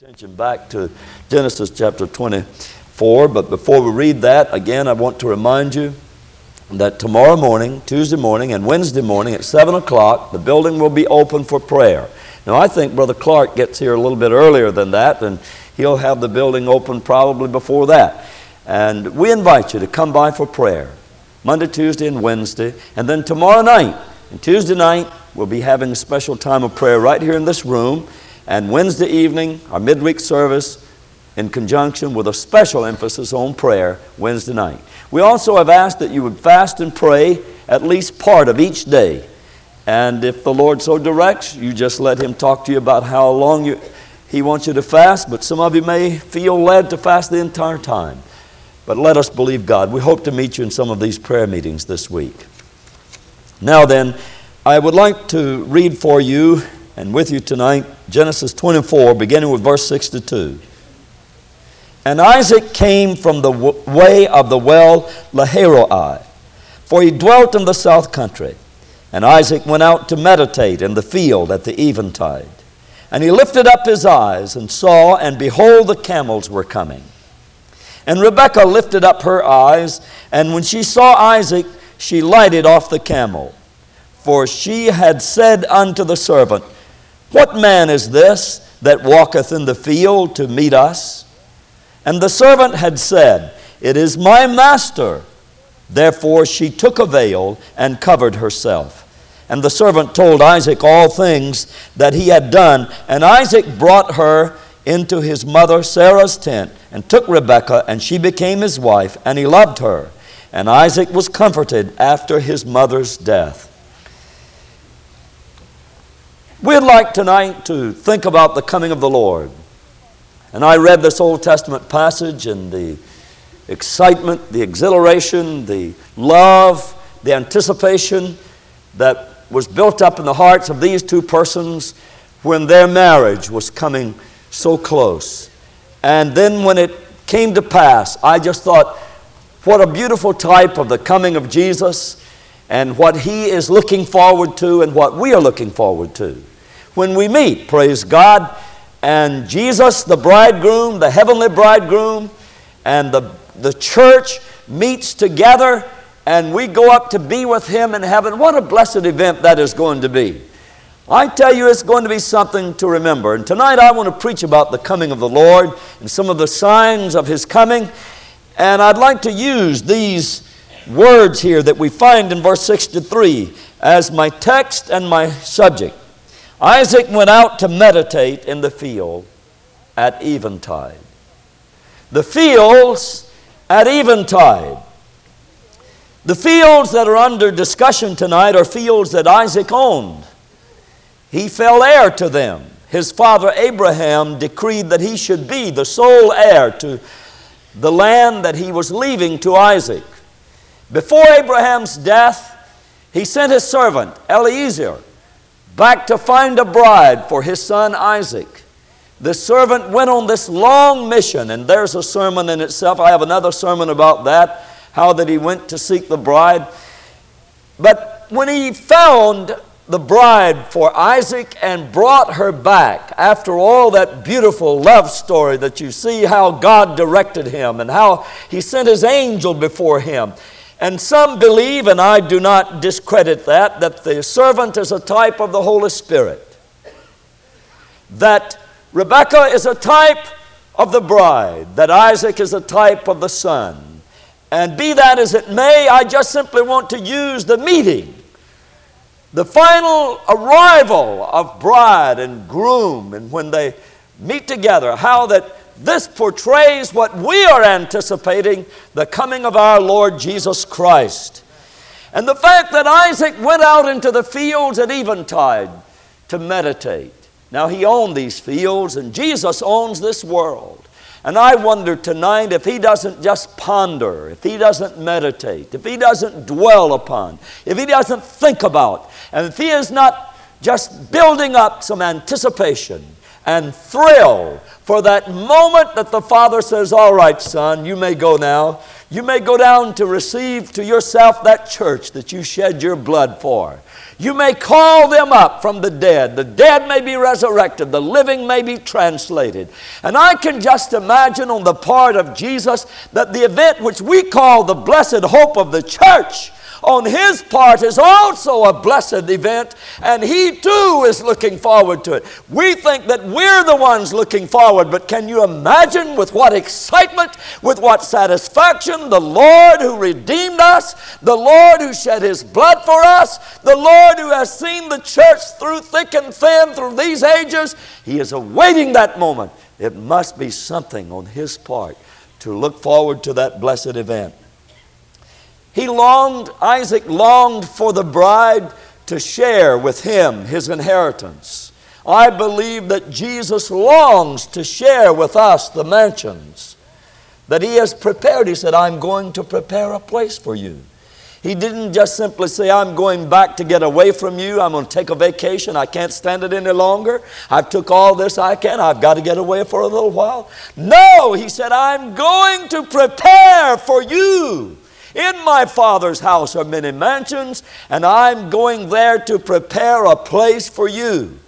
Attention back to Genesis chapter 24. But before we read that, again, I want to remind you that tomorrow morning, Tuesday morning, and Wednesday morning at 7 o'clock, the building will be open for prayer. Now, I think Brother Clark gets here a little bit earlier than that, and he'll have the building open probably before that. And we invite you to come by for prayer Monday, Tuesday, and Wednesday. And then tomorrow night, and Tuesday night, we'll be having a special time of prayer right here in this room. And Wednesday evening, our midweek service in conjunction with a special emphasis on prayer Wednesday night. We also have asked that you would fast and pray at least part of each day. And if the Lord so directs, you just let Him talk to you about how long you, He wants you to fast. But some of you may feel led to fast the entire time. But let us believe God. We hope to meet you in some of these prayer meetings this week. Now, then, I would like to read for you and with you tonight Genesis 24, beginning with verse 62. And Isaac came from the way of the well Lahairoi, for he dwelt in the south country. And Isaac went out to meditate in the field at the eventide. And he lifted up his eyes and saw, and behold, the camels were coming. And Rebekah lifted up her eyes, and when she saw Isaac, she lighted off the camel. For she had said unto the servant, what man is this that walketh in the field to meet us? And the servant had said, It is my master. Therefore she took a veil and covered herself. And the servant told Isaac all things that he had done. And Isaac brought her into his mother Sarah's tent and took Rebekah, and she became his wife, and he loved her. And Isaac was comforted after his mother's death. We'd like tonight to think about the coming of the Lord. And I read this Old Testament passage and the excitement, the exhilaration, the love, the anticipation that was built up in the hearts of these two persons when their marriage was coming so close. And then when it came to pass, I just thought, what a beautiful type of the coming of Jesus and what he is looking forward to and what we are looking forward to when we meet, praise God. And Jesus, the bridegroom, the heavenly bridegroom, and the, the church meets together and we go up to be with him in heaven. What a blessed event that is going to be. I tell you, it's going to be something to remember. And tonight I want to preach about the coming of the Lord and some of the signs of his coming. And I'd like to use these words here that we find in verse 63 as my text and my subject. Isaac went out to meditate in the field at eventide. The fields at eventide. The fields that are under discussion tonight are fields that Isaac owned. He fell heir to them. His father Abraham decreed that he should be the sole heir to the land that he was leaving to Isaac. Before Abraham's death, he sent his servant Eliezer back to find a bride for his son Isaac. The servant went on this long mission, and there's a sermon in itself. I have another sermon about that, how that he went to seek the bride. But when he found the bride for Isaac and brought her back after all that beautiful love story that you see how God directed him and how he sent his angel before him and some believe, and I do not discredit that, that the servant is a type of the Holy Spirit. That Rebekah is a type of the bride, that Isaac is a type of the son. And be that as it may, I just simply want to use the meeting, the final arrival of bride and groom, and when they meet together, how that this portrays what we are anticipating the coming of our Lord Jesus Christ. And the fact that Isaac went out into the fields at eventide to meditate. Now, he owned these fields, and Jesus owns this world. And I wonder tonight if he doesn't just ponder, if he doesn't meditate, if he doesn't dwell upon, if he doesn't think about, and if he is not just building up some anticipation and thrill for that moment that the Father says, All right, son, you may go now. You may go down to receive to yourself that church that you shed your blood for. You may call them up from the dead. The dead may be resurrected. The living may be translated. And I can just imagine on the part of Jesus that the event which we call the blessed hope of the church on his part is also a blessed event, and he too is looking forward to it. We think that we're the ones looking forward, but can you imagine with what excitement, with what satisfaction the Lord who redeemed us, the Lord who shed his blood for us, the Lord who has seen the church through thick and thin through these ages, he is awaiting that moment. It must be something on his part to look forward to that blessed event. He longed, Isaac longed for the bride to share with him his inheritance. I believe that Jesus longs to share with us the mansions that he has prepared. He said, I'm going to prepare a place for you. He didn't just simply say, I'm going back to get away from you. I'm going to take a vacation. I can't stand it any longer. I've took all this I can. I've got to get away for a little while. No, he said, I'm going to prepare for you in my Father's house are many mansions, and I'm going there to prepare a place for you.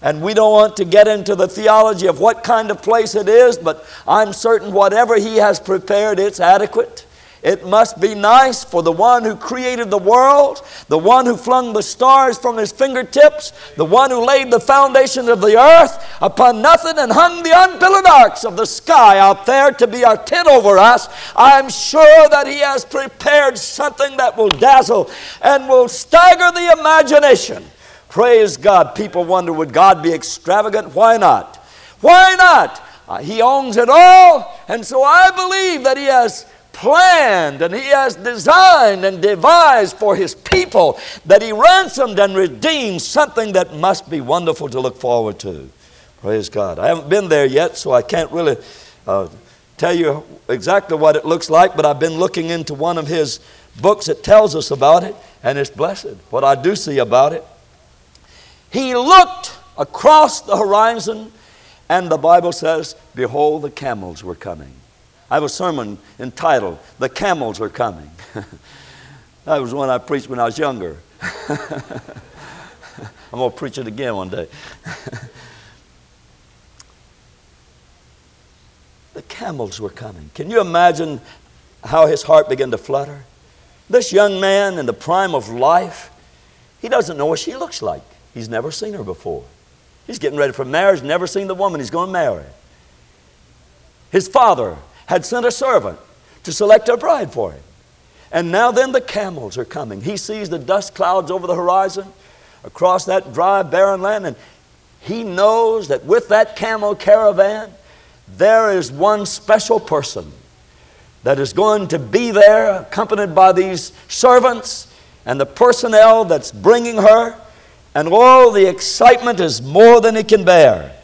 And we don't want to get into the theology of what kind of place it is, but I'm certain whatever He has prepared, it's adequate. It must be nice for the one who created the world, the one who flung the stars from his fingertips, the one who laid the foundation of the earth upon nothing and hung the unpillared arcs of the sky out there to be our tent over us. I'm sure that he has prepared something that will dazzle and will stagger the imagination. Praise God. People wonder would God be extravagant? Why not? Why not? Uh, he owns it all, and so I believe that he has planned and He has designed and devised for His people that He ransomed and redeemed something that must be wonderful to look forward to. Praise God. I haven't been there yet, so I can't really uh, tell you exactly what it looks like, but I've been looking into one of His books that tells us about it, and it's blessed. What I do see about it. He looked across the horizon, and the Bible says, Behold, the camels were coming. I have a sermon entitled, The Camels Are Coming. that was one I preached when I was younger. I'm going to preach it again one day. the camels were coming. Can you imagine how his heart began to flutter? This young man in the prime of life, he doesn't know what she looks like. He's never seen her before. He's getting ready for marriage, never seen the woman he's going to marry. His father had sent a servant to select a bride for him. And now then the camels are coming. He sees the dust clouds over the horizon across that dry, barren land, and he knows that with that camel caravan, there is one special person that is going to be there, accompanied by these servants and the personnel that's bringing her, and all the excitement is more than he can bear.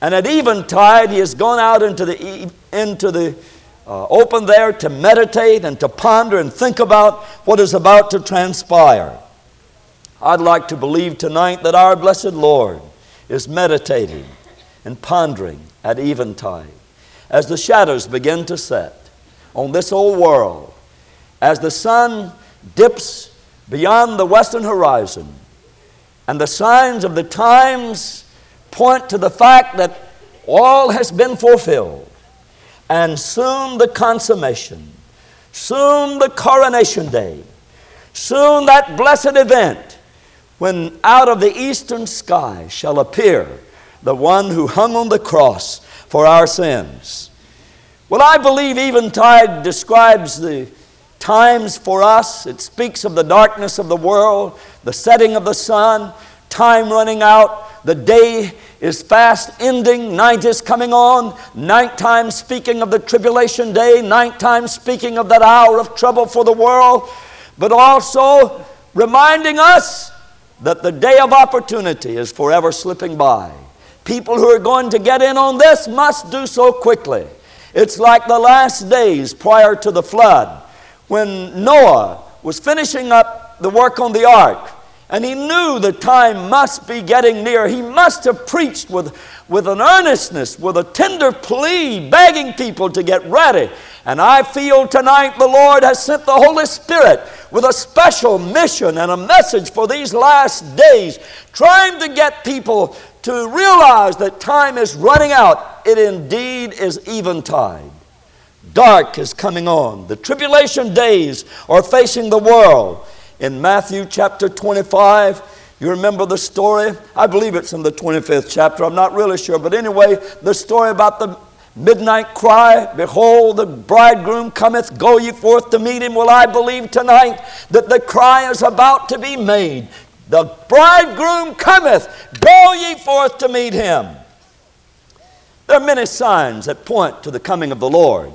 And at eventide, he has gone out into the, into the uh, open there to meditate and to ponder and think about what is about to transpire. I'd like to believe tonight that our blessed Lord is meditating and pondering at eventide as the shadows begin to set on this old world, as the sun dips beyond the western horizon, and the signs of the times point to the fact that all has been fulfilled. And soon the consummation, soon the coronation day, soon that blessed event when out of the eastern sky shall appear the one who hung on the cross for our sins. Well, I believe eventide describes the times for us. It speaks of the darkness of the world, the setting of the sun, time running out, the day is fast ending, night is coming on, nighttime speaking of the tribulation day, nighttime speaking of that hour of trouble for the world, but also reminding us that the day of opportunity is forever slipping by. People who are going to get in on this must do so quickly. It's like the last days prior to the flood when Noah was finishing up the work on the ark And he knew the time must be getting near. He must have preached with, with an earnestness, with a tender plea, begging people to get ready. And I feel tonight the Lord has sent the Holy Spirit with a special mission and a message for these last days, trying to get people to realize that time is running out. It indeed is eventide. Dark is coming on. The tribulation days are facing the world in Matthew chapter 25. You remember the story? I believe it's in the 25th chapter. I'm not really sure. But anyway, the story about the midnight cry Behold, the bridegroom cometh, go ye forth to meet him. Well, I believe tonight that the cry is about to be made. The bridegroom cometh, go ye forth to meet him. There are many signs that point to the coming of the Lord.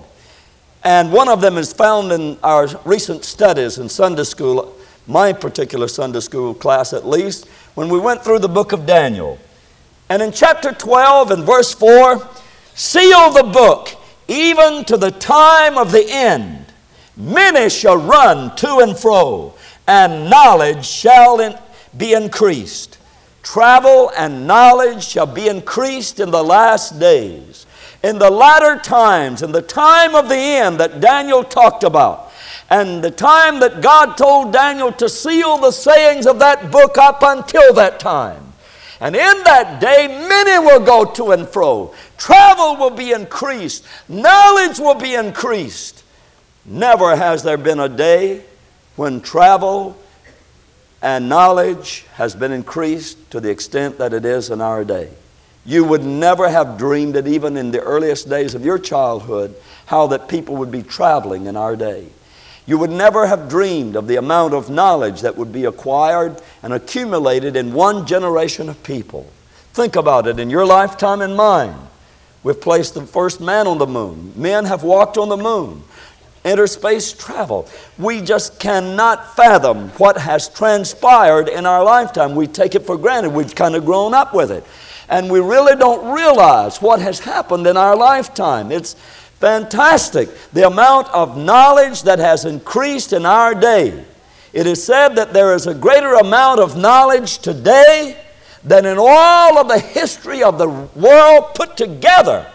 And one of them is found in our recent studies in Sunday school my particular Sunday school class at least, when we went through the book of Daniel. And in chapter 12 and verse 4, seal the book even to the time of the end. Many shall run to and fro, and knowledge shall in, be increased. Travel and knowledge shall be increased in the last days. In the latter times, in the time of the end that Daniel talked about, and the time that God told Daniel to seal the sayings of that book up until that time. And in that day, many will go to and fro. Travel will be increased. Knowledge will be increased. Never has there been a day when travel and knowledge has been increased to the extent that it is in our day. You would never have dreamed it, even in the earliest days of your childhood, how that people would be traveling in our day. You would never have dreamed of the amount of knowledge that would be acquired and accumulated in one generation of people. Think about it in your lifetime and mine. We've placed the first man on the moon. Men have walked on the moon. Interspace travel. We just cannot fathom what has transpired in our lifetime. We take it for granted. We've kind of grown up with it. And we really don't realize what has happened in our lifetime. It's, Fantastic. The amount of knowledge that has increased in our day. It is said that there is a greater amount of knowledge today than in all of the history of the world put together.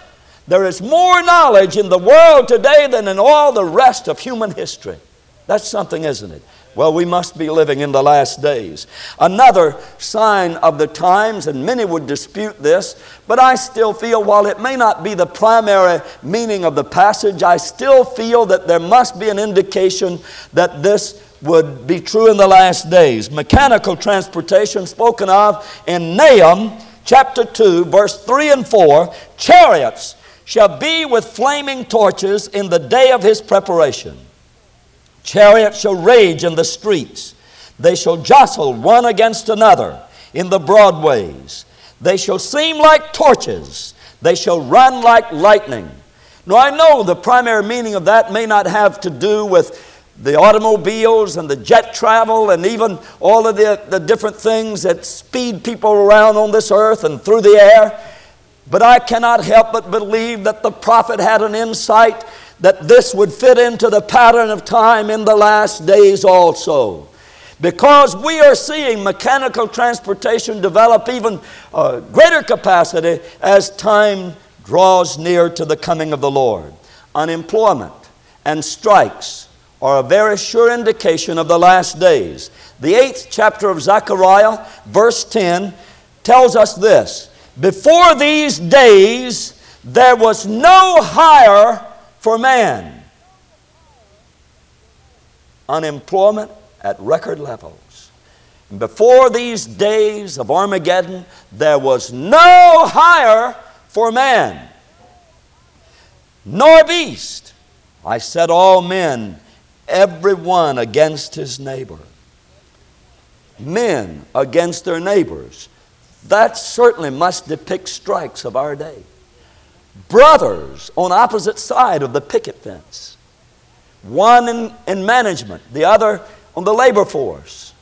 There is more knowledge in the world today than in all the rest of human history. That's something, isn't it? Well, we must be living in the last days. Another sign of the times, and many would dispute this, but I still feel while it may not be the primary meaning of the passage, I still feel that there must be an indication that this would be true in the last days. Mechanical transportation spoken of in Nahum chapter 2, verse 3 and 4 chariots shall be with flaming torches in the day of his preparation. Chariots shall rage in the streets. They shall jostle one against another in the broadways. They shall seem like torches. They shall run like lightning. Now, I know the primary meaning of that may not have to do with the automobiles and the jet travel and even all of the, the different things that speed people around on this earth and through the air. But I cannot help but believe that the prophet had an insight that this would fit into the pattern of time in the last days also. Because we are seeing mechanical transportation develop even uh, greater capacity as time draws near to the coming of the Lord. Unemployment and strikes are a very sure indication of the last days. The eighth chapter of Zechariah, verse 10, tells us this Before these days, there was no hire for man. Unemployment at record levels. And before these days of Armageddon, there was no hire for man, nor beast. I set all men, every one against his neighbor. Men against their neighbors. That certainly must depict strikes of our day brothers on opposite side of the picket fence. One in, in management, the other on the labor force.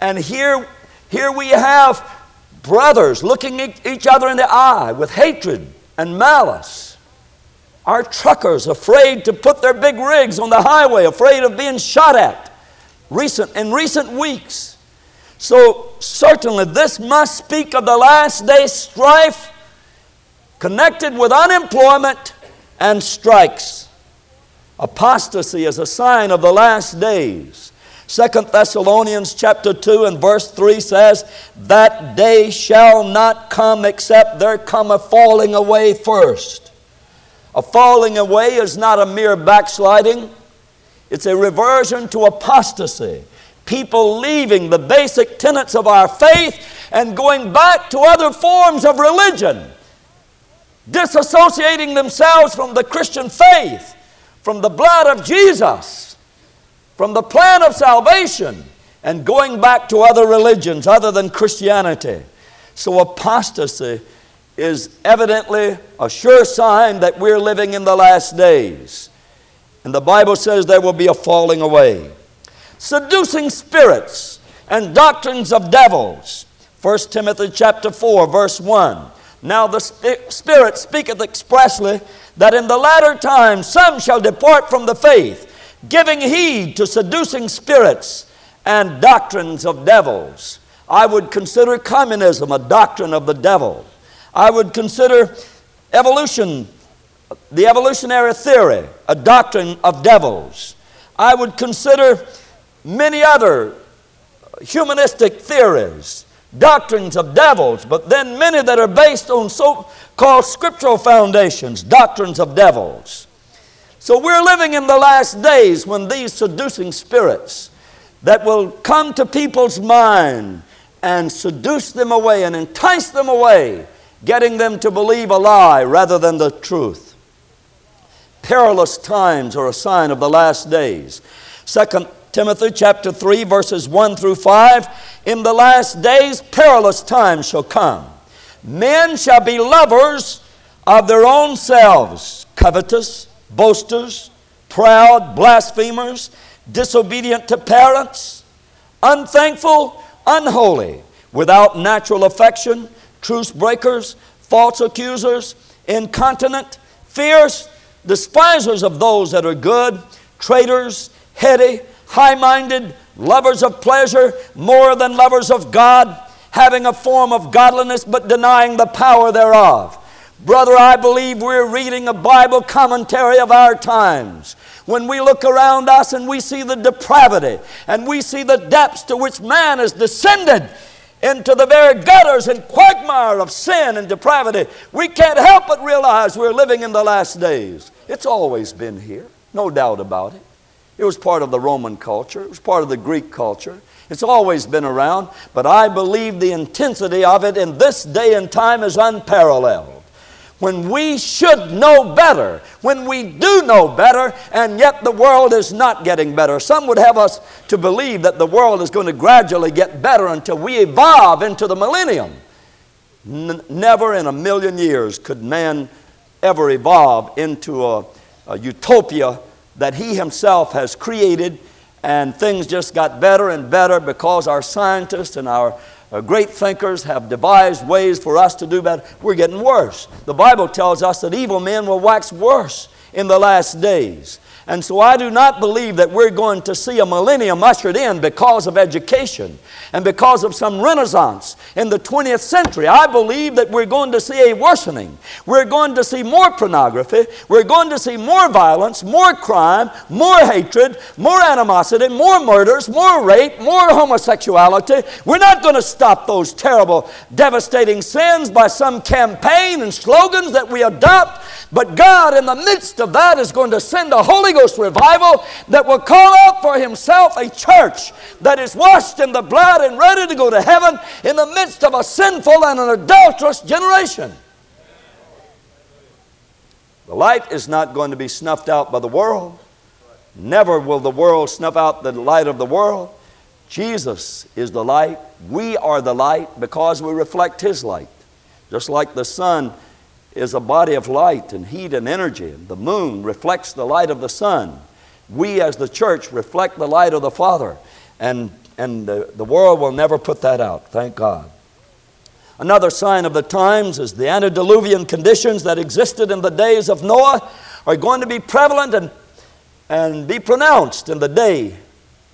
And here, here we have brothers looking each other in the eye with hatred and malice. Our truckers afraid to put their big rigs on the highway, afraid of being shot at recent, in recent weeks. So, certainly, this must speak of the last day strife connected with unemployment and strikes. Apostasy is a sign of the last days. Second Thessalonians chapter 2 and verse 3 says, That day shall not come except there come a falling away first. A falling away is not a mere backsliding, it's a reversion to apostasy. People leaving the basic tenets of our faith and going back to other forms of religion, disassociating themselves from the Christian faith, from the blood of Jesus from the plan of salvation and going back to other religions other than Christianity. So apostasy is evidently a sure sign that we're living in the last days. And the Bible says there will be a falling away. Seducing spirits and doctrines of devils. 1 Timothy chapter 4 verse 1. Now the Spirit speaketh expressly that in the latter times some shall depart from the faith giving heed to seducing spirits and doctrines of devils. I would consider communism a doctrine of the devil. I would consider evolution, the evolutionary theory, a doctrine of devils. I would consider many other humanistic theories, doctrines of devils, but then many that are based on so called scriptural foundations, doctrines of devils. So we're living in the last days when these seducing spirits that will come to people's mind and seduce them away and entice them away, getting them to believe a lie rather than the truth. Perilous times are a sign of the last days. Second Timothy chapter 3 verses 1 through 5 In the last days perilous times shall come. Men shall be lovers of their own selves, covetous, boasters, proud, blasphemers, disobedient to parents, unthankful, unholy, without natural affection, truce breakers, false accusers, incontinent, fierce, despisers of those that are good, traitors, heady, high minded, lovers of pleasure more than lovers of God, having a form of godliness but denying the power thereof. Brother, I believe we're reading a Bible commentary of our times. When we look around us and we see the depravity and we see the depths to which man has descended into the very gutters and quagmire of sin and depravity, we can't help but realize we're living in the last days. It's always been here, no doubt about it. It was part of the Roman culture, it was part of the Greek culture. It's always been around, but I believe the intensity of it in this day and time is unparalleled when we should know better, when we do know better, and yet the world is not getting better. Some would have us to believe that the world is going to gradually get better until we evolve into the millennium. N- never in a million years could man ever evolve into a, a utopia that he himself has created, and things just got better and better because our scientists and our uh, great thinkers have devised ways for us to do better. We're getting worse. The Bible tells us that evil men will wax worse in the last days. And so I do not believe that we're going to see a millennium ushered in because of education and because of some renaissance in the 20th century. I believe that we're going to see a worsening. We're going to see more pornography. We're going to see more violence, more crime, more hatred, more animosity, more murders, more rape, more homosexuality. We're not going to stop those terrible, devastating sins by some campaign and slogans that we adopt. But God, in the midst of that, is going to send a Holy Ghost revival that will call out for Himself a church that is washed in the blood and ready to go to heaven in the midst of a sinful and an adulterous generation. The light is not going to be snuffed out by the world. Never will the world snuff out the light of the world. Jesus is the light. We are the light because we reflect His light. Just like the sun is a body of light and heat and energy. The moon reflects the light of the sun. We, as the church, reflect the light of the Father. And, and the, the world will never put that out, thank God. Another sign of the times is the antediluvian conditions that existed in the days of Noah are going to be prevalent and, and be pronounced in the day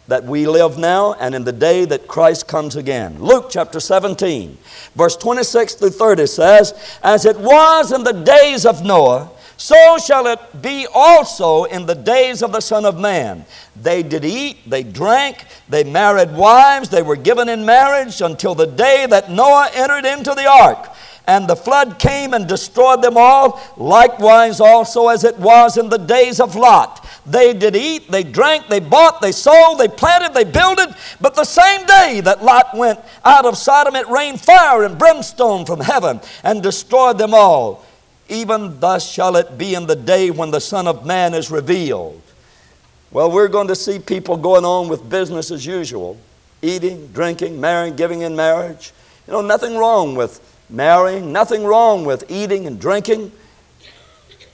that we live now and in the day that Christ comes again. Luke chapter 17, verse 26 through 30 says, As it was in the days of Noah, so shall it be also in the days of the Son of Man. They did eat, they drank, they married wives, they were given in marriage until the day that Noah entered into the ark. And the flood came and destroyed them all, likewise also as it was in the days of Lot. They did eat, they drank, they bought, they sold, they planted, they builded. But the same day that Lot went out of Sodom, it rained fire and brimstone from heaven and destroyed them all. Even thus shall it be in the day when the Son of Man is revealed. Well, we're going to see people going on with business as usual eating, drinking, marrying, giving in marriage. You know, nothing wrong with marrying, nothing wrong with eating and drinking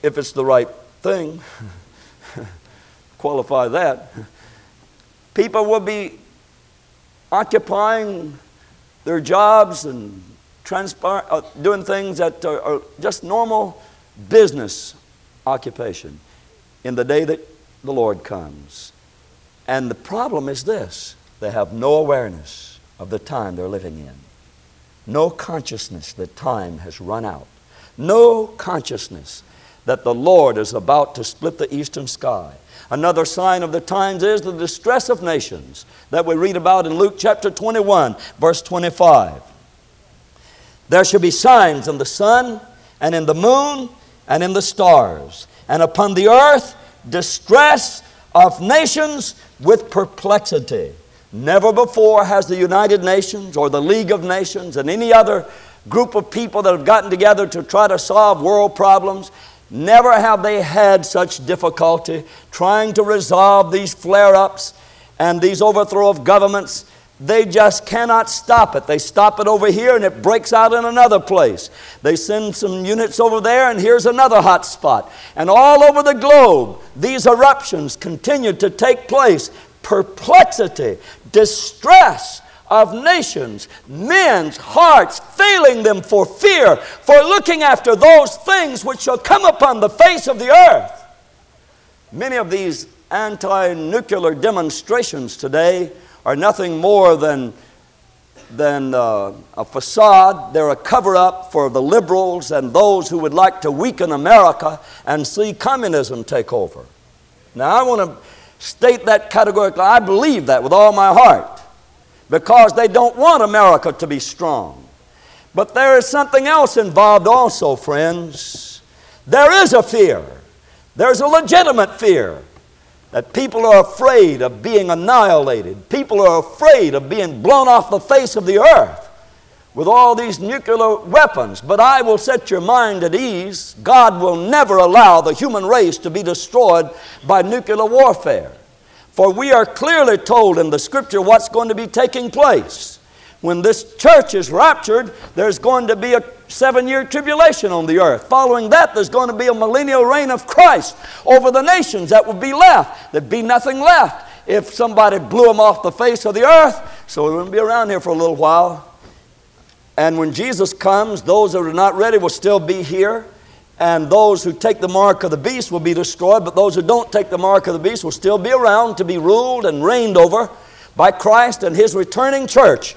if it's the right thing. Qualify that. People will be occupying their jobs and transpire, uh, doing things that are, are just normal business occupation in the day that the Lord comes. And the problem is this they have no awareness of the time they're living in, no consciousness that time has run out, no consciousness that the Lord is about to split the eastern sky. Another sign of the times is the distress of nations that we read about in Luke chapter 21, verse 25. There shall be signs in the sun and in the moon and in the stars, and upon the earth distress of nations with perplexity. Never before has the United Nations or the League of Nations and any other group of people that have gotten together to try to solve world problems, never have they had such difficulty trying to resolve these flare ups and these overthrow of governments they just cannot stop it. They stop it over here and it breaks out in another place. They send some units over there and here's another hot spot. And all over the globe, these eruptions continue to take place. Perplexity, distress of nations, men's hearts failing them for fear, for looking after those things which shall come upon the face of the earth. Many of these anti nuclear demonstrations today are nothing more than, than uh, a facade. They're a cover up for the liberals and those who would like to weaken America and see communism take over. Now, I want to state that categorically. I believe that with all my heart because they don't want America to be strong. But there is something else involved also, friends. There is a fear. There's a legitimate fear that people are afraid of being annihilated. People are afraid of being blown off the face of the earth with all these nuclear weapons. But I will set your mind at ease. God will never allow the human race to be destroyed by nuclear warfare. For we are clearly told in the scripture what's going to be taking place. When this church is raptured, there's going to be a seven year tribulation on the earth. Following that, there's going to be a millennial reign of Christ over the nations that would be left. There'd be nothing left if somebody blew them off the face of the earth. So we wouldn't be around here for a little while. And when Jesus comes, those that are not ready will still be here. And those who take the mark of the beast will be destroyed, but those who don't take the mark of the beast will still be around to be ruled and reigned over by Christ and His returning church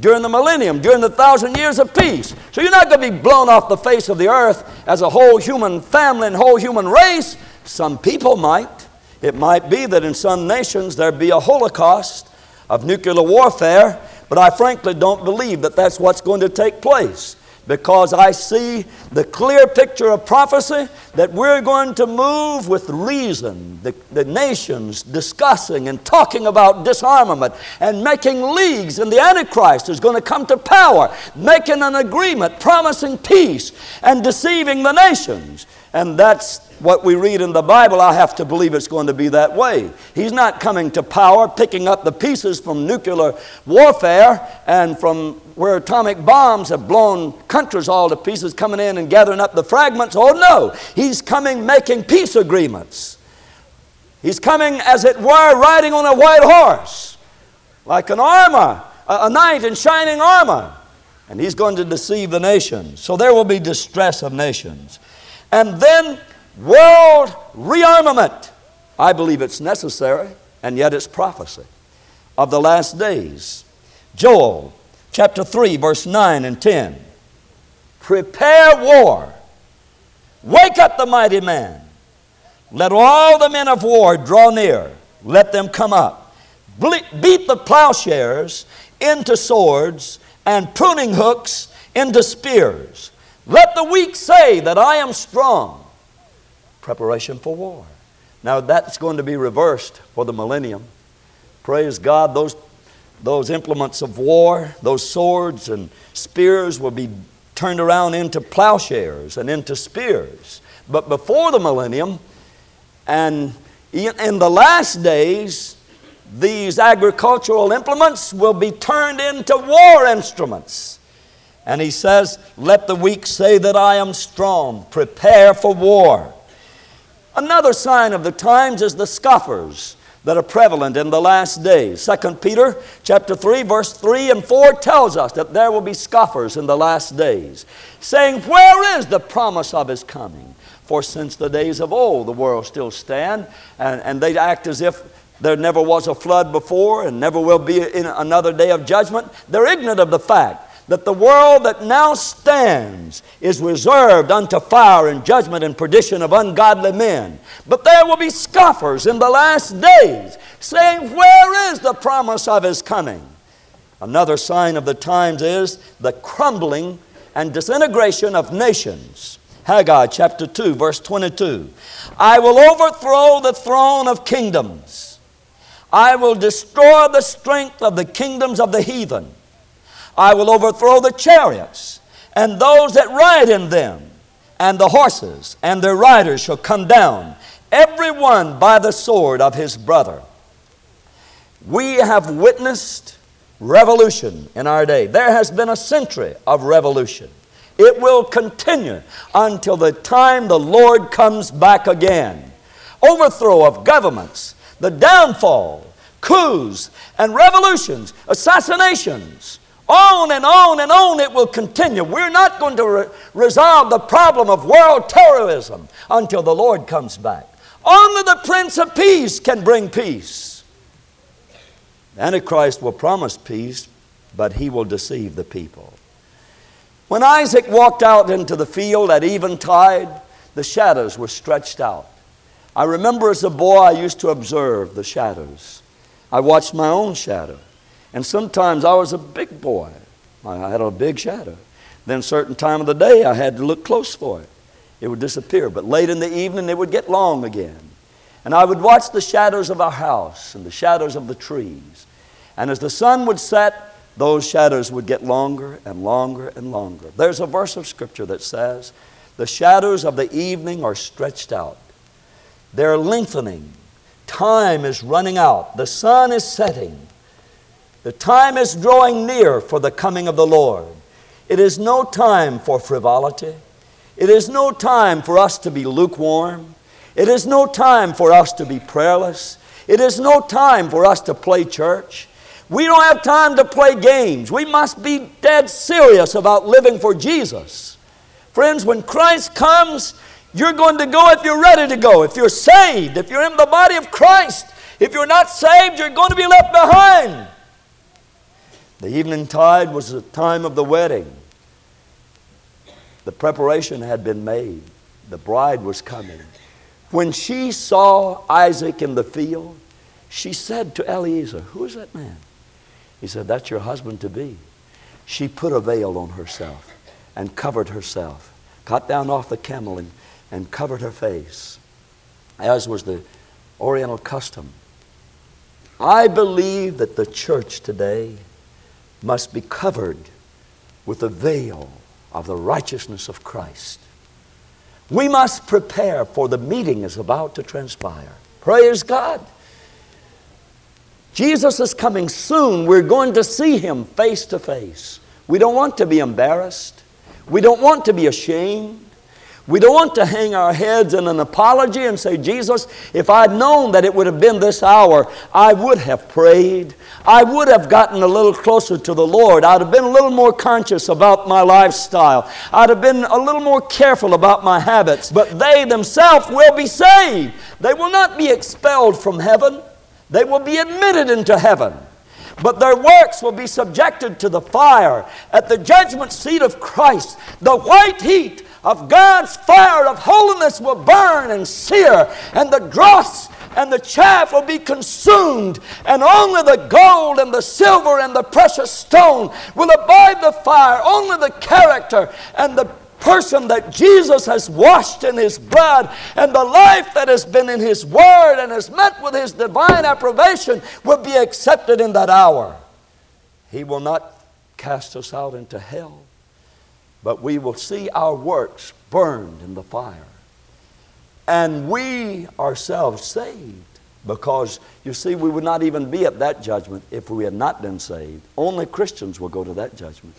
during the millennium, during the thousand years of peace. So you're not going to be blown off the face of the earth as a whole human family and whole human race. Some people might. It might be that in some nations there be a holocaust of nuclear warfare, but I frankly don't believe that that's what's going to take place because I see the clear picture of prophecy that we're going to move with reason. The, the, nations discussing and talking about disarmament and making leagues, and the Antichrist is going to come to power, making an agreement, promising peace, and deceiving the nations. And that's what we read in the Bible, I have to believe it's going to be that way. He's not coming to power, picking up the pieces from nuclear warfare and from where atomic bombs have blown countries all to pieces, coming in and gathering up the fragments. Oh, no. He's coming making peace agreements. He's coming, as it were, riding on a white horse, like an armor, a, knight in shining armor. And he's going to deceive the nations. So there will be distress of nations. And then world rearmament. I believe it's necessary, and yet it's prophecy. of the last days. Joel chapter 3, verse 9 and 10. Prepare war. Wake up the mighty man. Let all the men of war draw near. Let them come up. Beat the plowshares into swords and pruning hooks into spears. Let the weak say that I am strong. Preparation for war. Now that's going to be reversed for the millennium. Praise God, those, those implements of war, those swords and spears will be turned around into plowshares and into spears. But before the millennium, and in the last days, these agricultural implements will be turned into war instruments. And he says, Let the weak say that I am strong. Prepare for war. Another sign of the times is the scoffers that are prevalent in the last days. 2 Peter chapter 3 verse 3 and 4 tells us that there will be scoffers in the last days, saying, "Where is the promise of his coming?" For since the days of old the world still stand, and, and they act as if there never was a flood before and never will be in another day of judgment. They're ignorant of the fact that the world that now stands is reserved unto fire and judgment and perdition of ungodly men. But there will be scoffers in the last days, saying, Where is the promise of his coming? Another sign of the times is the crumbling and disintegration of nations. Haggai chapter 2, verse 22. I will overthrow the throne of kingdoms. I will destroy the strength of the kingdoms of the heathen. I will overthrow the chariots and those that ride in them, and the horses and their riders shall come down, every one by the sword of his brother. We have witnessed revolution in our day. There has been a century of revolution. It will continue until the time the Lord comes back again. Overthrow of governments, the downfall, coups and revolutions, assassinations, on and on and on it will continue. We're not going to re- resolve the problem of world terrorism until the Lord comes back. Only the Prince of Peace can bring peace. Antichrist will promise peace, but he will deceive the people. When Isaac walked out into the field at eventide, the shadows were stretched out. I remember as a boy I used to observe the shadows. I watched my own shadow. And sometimes I was a big boy. I had a big shadow. Then certain time of the day I had to look close for it. It would disappear. But late in the evening it would get long again. And I would watch the shadows of our house and the shadows of the trees. And as the sun would set, those shadows would get longer and longer and longer. There's a verse of Scripture that says, The shadows of the evening are stretched out, they're lengthening. Time is running out, the sun is setting. The time is drawing near for the coming of the Lord. It is no time for frivolity. It is no time for us to be lukewarm. It is no time for us to be prayerless. It is no time for us to play church. We don't have time to play games. We must be dead serious about living for Jesus. Friends, when Christ comes, you're going to go if you're ready to go. If you're saved, if you're in the body of Christ, if you're not saved, you're going to be left behind. The evening tide was the time of the wedding. The preparation had been made. The bride was coming. When she saw Isaac in the field, she said to Eliezer, Who is that man? He said, That's your husband to be. She put a veil on herself and covered herself, got down off the camel and, and covered her face, as was the Oriental custom. I believe that the church today must be covered with the veil of the righteousness of Christ. We must prepare for the meeting is about to transpire. Praise God. Jesus is coming soon. We're going to see him face to face. We don't want to be embarrassed. We don't want to be ashamed. We don't want to hang our heads in an apology and say, Jesus, if I'd known that it would have been this hour, I would have prayed. I would have gotten a little closer to the Lord. I'd have been a little more conscious about my lifestyle. I'd have been a little more careful about my habits. But they themselves will be saved. They will not be expelled from heaven, they will be admitted into heaven. but their works will be subjected to the fire at the judgment seat of Christ. The white heat of God's fire of holiness will burn and sear, and the dross and the chaff will be consumed, and only the gold and the silver and the precious stone will abide the fire. Only the character and the person that Jesus has washed in His blood and the life that has been in His Word and has met with His divine approbation will be accepted in that hour. He will not cast us out into hell, but we will see our works burned in the fire. And we ourselves saved. Because, you see, we would not even be at that judgment if we had not been saved. Only Christians will go to that judgment.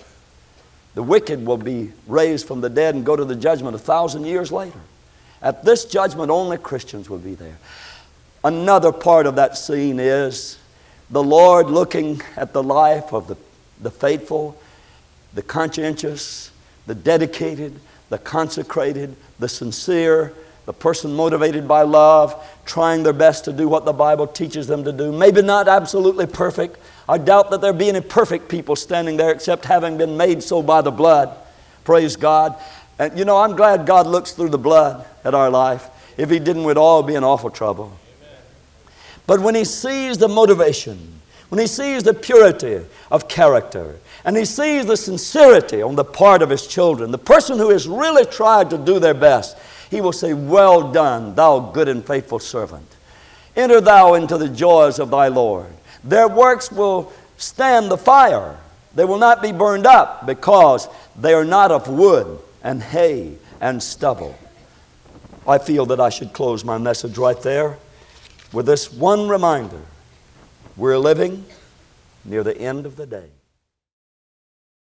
The wicked will be raised from the dead and go to the judgment a thousand years later. At this judgment, only Christians will be there. Another part of that scene is the Lord looking at the life of the, the faithful, the conscientious, the dedicated, the consecrated, the sincere, the person motivated by love, trying their best to do what the Bible teaches them to do. Maybe not absolutely perfect, I doubt that there be any perfect people standing there except having been made so by the blood. Praise God. And you know, I'm glad God looks through the blood at our life. If He didn't, we'd all be in awful trouble. But when He sees the motivation, when He sees the purity of character, and He sees the sincerity on the part of His children, the person who has really tried to do their best, He will say, Well done, thou good and faithful servant. Enter thou into the joys of thy Lord. Their works will stand the fire. They will not be burned up because they are not of wood and hay and stubble. I feel that I should close my message right there with this one reminder we're living near the end of the day.